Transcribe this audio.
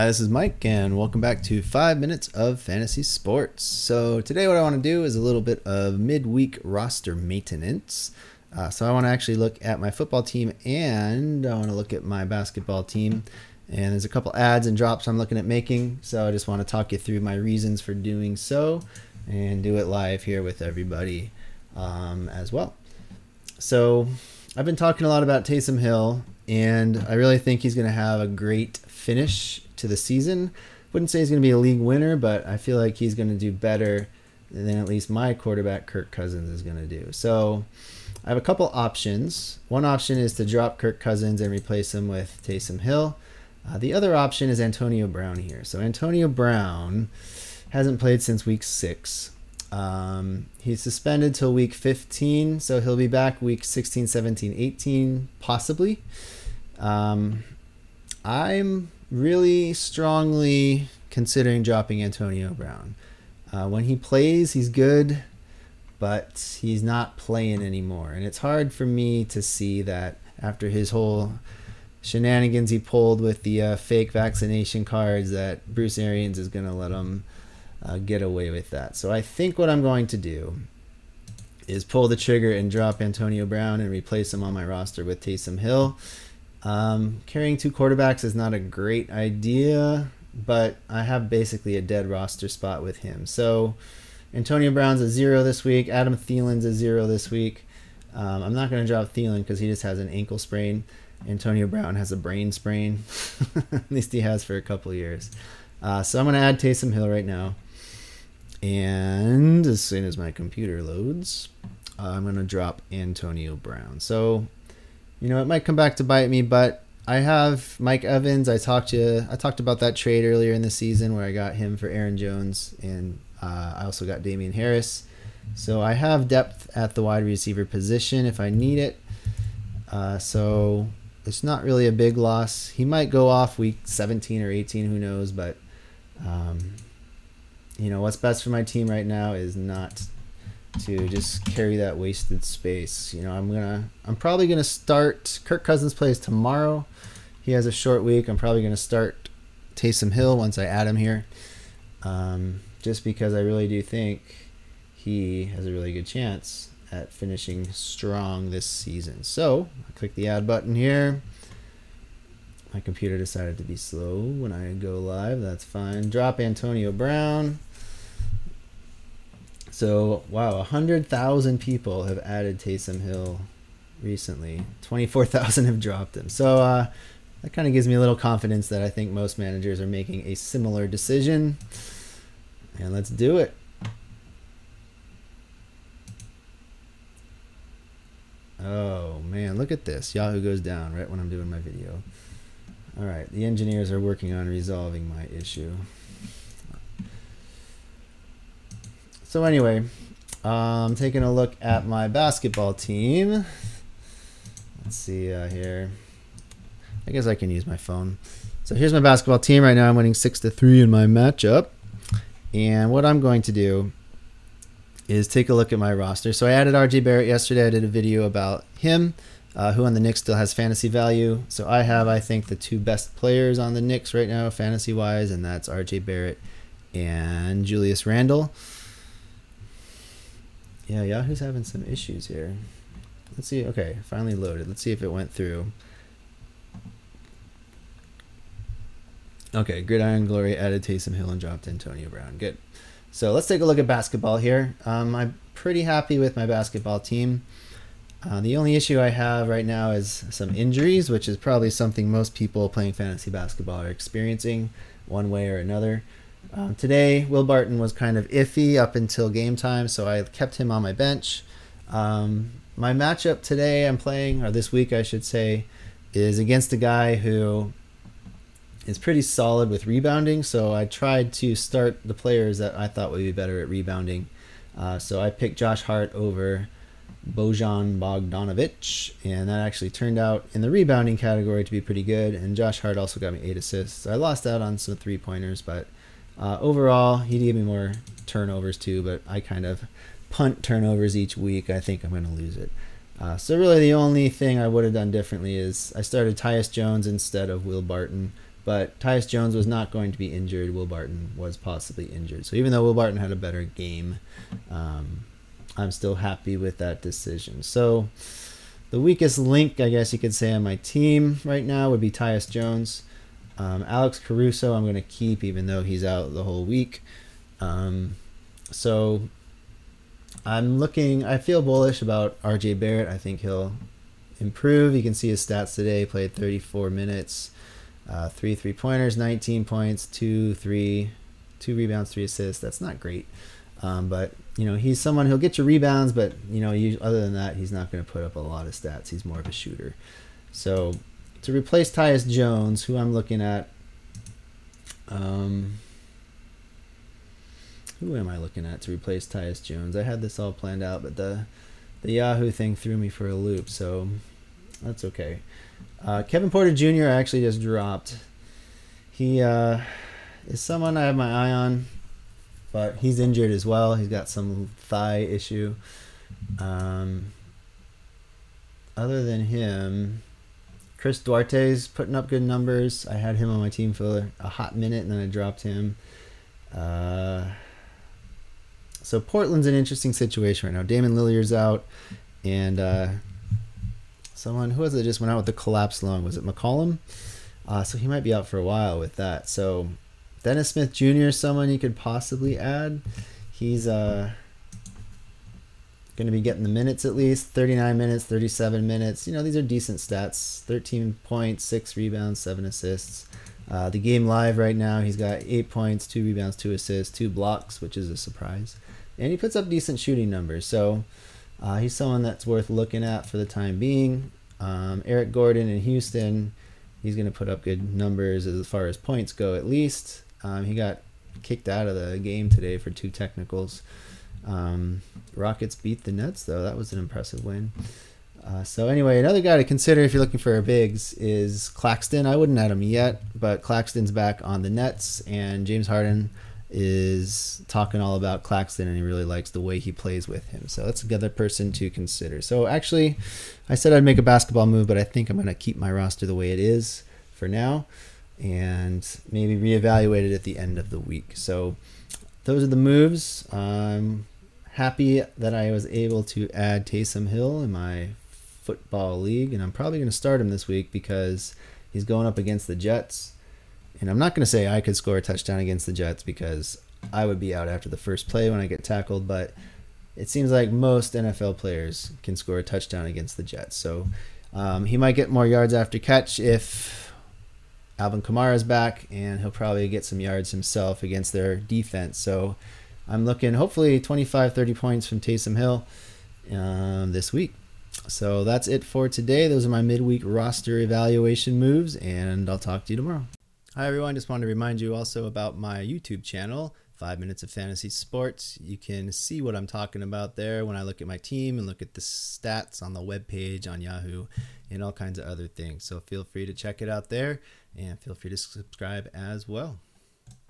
Hi, this is Mike, and welcome back to 5 Minutes of Fantasy Sports. So, today, what I want to do is a little bit of midweek roster maintenance. Uh, so, I want to actually look at my football team and I want to look at my basketball team. And there's a couple adds and drops I'm looking at making. So, I just want to talk you through my reasons for doing so and do it live here with everybody um, as well. So, I've been talking a lot about Taysom Hill, and I really think he's going to have a great finish to the season. Wouldn't say he's going to be a league winner, but I feel like he's going to do better than at least my quarterback Kirk Cousins is going to do. So I have a couple options. One option is to drop Kirk Cousins and replace him with Taysom Hill. Uh, the other option is Antonio Brown here. So Antonio Brown hasn't played since week six. Um, he's suspended till week 15, so he'll be back week 16, 17, 18, possibly. Um, I'm really strongly considering dropping Antonio Brown. Uh, when he plays, he's good, but he's not playing anymore. And it's hard for me to see that after his whole shenanigans he pulled with the uh, fake vaccination cards that Bruce Arians is going to let him uh, get away with that. So I think what I'm going to do is pull the trigger and drop Antonio Brown and replace him on my roster with Taysom Hill. Um, carrying two quarterbacks is not a great idea, but I have basically a dead roster spot with him. So Antonio Brown's a zero this week. Adam Thielen's a zero this week. Um, I'm not going to drop Thielen because he just has an ankle sprain. Antonio Brown has a brain sprain. At least he has for a couple years. Uh, so I'm going to add Taysom Hill right now. And as soon as my computer loads, uh, I'm going to drop Antonio Brown. So you know, it might come back to bite me, but I have Mike Evans. I talked to I talked about that trade earlier in the season where I got him for Aaron Jones, and uh, I also got Damien Harris. So I have depth at the wide receiver position if I need it. Uh, so it's not really a big loss. He might go off week 17 or 18, who knows? But um, you know what's best for my team right now is not to just carry that wasted space. You know, I'm gonna, I'm probably gonna start. Kirk Cousins plays tomorrow. He has a short week. I'm probably gonna start Taysom Hill once I add him here, um, just because I really do think he has a really good chance at finishing strong this season. So I click the add button here. My computer decided to be slow when I go live. That's fine. Drop Antonio Brown. So wow, hundred thousand people have added Taysom Hill recently. Twenty four thousand have dropped him. So uh, that kind of gives me a little confidence that I think most managers are making a similar decision. And let's do it. Oh man, look at this. Yahoo goes down right when I'm doing my video. All right, the engineers are working on resolving my issue. So anyway, um, taking a look at my basketball team. Let's see uh, here. I guess I can use my phone. So here's my basketball team right now. I'm winning six to three in my matchup. And what I'm going to do is take a look at my roster. So I added RJ Barrett yesterday. I did a video about him, uh, who on the Knicks still has fantasy value. So I have, I think, the two best players on the Knicks right now, fantasy wise, and that's RJ Barrett and Julius Randle. Yeah, Yahoo's having some issues here. Let's see. Okay, finally loaded. Let's see if it went through. Okay, Gridiron Glory added Taysom Hill and dropped Antonio Brown. Good. So let's take a look at basketball here. Um, I'm pretty happy with my basketball team. Uh, the only issue I have right now is some injuries, which is probably something most people playing fantasy basketball are experiencing one way or another. Um, today, Will Barton was kind of iffy up until game time, so I kept him on my bench. Um, my matchup today, I'm playing, or this week, I should say, is against a guy who is pretty solid with rebounding. So I tried to start the players that I thought would be better at rebounding. Uh, so I picked Josh Hart over Bojan Bogdanovic, and that actually turned out in the rebounding category to be pretty good. And Josh Hart also got me eight assists. I lost out on some three pointers, but uh, overall, he gave me more turnovers too, but I kind of punt turnovers each week. I think I'm going to lose it. Uh, so really, the only thing I would have done differently is I started Tyus Jones instead of Will Barton But Tyus Jones was not going to be injured. Will Barton was possibly injured. So even though Will Barton had a better game, um, I'm still happy with that decision. So the weakest link, I guess you could say, on my team right now would be Tyus Jones. Um, Alex Caruso, I'm going to keep even though he's out the whole week. Um, so I'm looking, I feel bullish about RJ Barrett. I think he'll improve. You can see his stats today played 34 minutes, uh, three three pointers, 19 points, two, three, two rebounds, three assists. That's not great. Um, but you know he's someone who'll get you rebounds, but you know you, other than that, he's not going to put up a lot of stats. He's more of a shooter. So to replace Tyus Jones, who I'm looking at. Um, who am I looking at to replace Tyus Jones? I had this all planned out, but the the Yahoo thing threw me for a loop, so that's okay. Uh, Kevin Porter Jr. I actually just dropped. He uh, is someone I have my eye on, but he's injured as well. He's got some thigh issue. Um, other than him, Chris Duarte's putting up good numbers. I had him on my team for a hot minute, and then I dropped him. Uh, so Portland's an interesting situation right now. Damian Lillard's out, and uh, someone who was it just went out with the collapse lung. Was it McCollum? Uh, so he might be out for a while with that. So Dennis Smith Jr. is someone you could possibly add. He's uh, going to be getting the minutes at least 39 minutes, 37 minutes. You know, these are decent stats 13 points, 6 rebounds, 7 assists. Uh, the game live right now, he's got 8 points, 2 rebounds, 2 assists, 2 blocks, which is a surprise and he puts up decent shooting numbers. So uh, he's someone that's worth looking at for the time being. Um, Eric Gordon in Houston, he's going to put up good numbers as far as points go, at least. Um, he got kicked out of the game today for two technicals. Um, Rockets beat the Nets, though. That was an impressive win. Uh, so anyway, another guy to consider if you're looking for a bigs is Claxton. I wouldn't add him yet, but Claxton's back on the Nets, and James Harden is talking all about Claxton and he really likes the way he plays with him. So that's another person to consider. So actually, I said I'd make a basketball move, but I think I'm going to keep my roster the way it is for now and maybe reevaluate it at the end of the week. So those are the moves. I'm happy that I was able to add Taysom Hill in my football league, and I'm probably going to start him this week because he's going up against the Jets and I'm not going to say I could score a touchdown against the Jets because I would be out after the first play when I get tackled, but it seems like most NFL players can score a touchdown against the Jets. So um, he might get more yards after catch if Alvin Kamara is back, and he'll probably get some yards himself against their defense. So I'm looking hopefully 25, 30 points from Taysom Hill um, this week. So that's it for today. Those are my midweek roster evaluation moves, and I'll talk to you tomorrow. Hi, everyone. Just wanted to remind you also about my YouTube channel, Five Minutes of Fantasy Sports. You can see what I'm talking about there when I look at my team and look at the stats on the web page on Yahoo and all kinds of other things. So feel free to check it out there and feel free to subscribe as well.